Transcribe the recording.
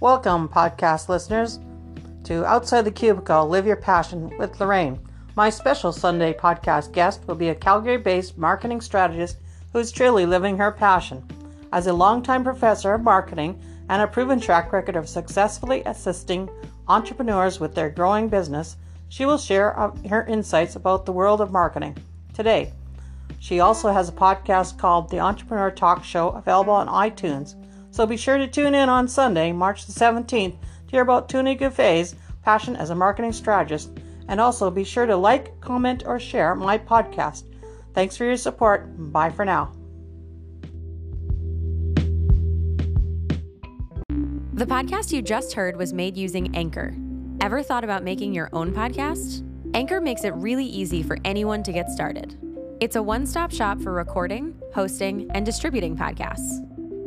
Welcome, podcast listeners, to Outside the Cubicle Live Your Passion with Lorraine. My special Sunday podcast guest will be a Calgary based marketing strategist who is truly living her passion. As a longtime professor of marketing and a proven track record of successfully assisting entrepreneurs with their growing business, she will share uh, her insights about the world of marketing. Today, she also has a podcast called The Entrepreneur Talk Show available on iTunes. So be sure to tune in on Sunday, March the 17th, to hear about Toni Guffei's passion as a marketing strategist. And also be sure to like, comment, or share my podcast. Thanks for your support. Bye for now. The podcast you just heard was made using Anchor. Ever thought about making your own podcast? Anchor makes it really easy for anyone to get started. It's a one stop shop for recording, hosting, and distributing podcasts.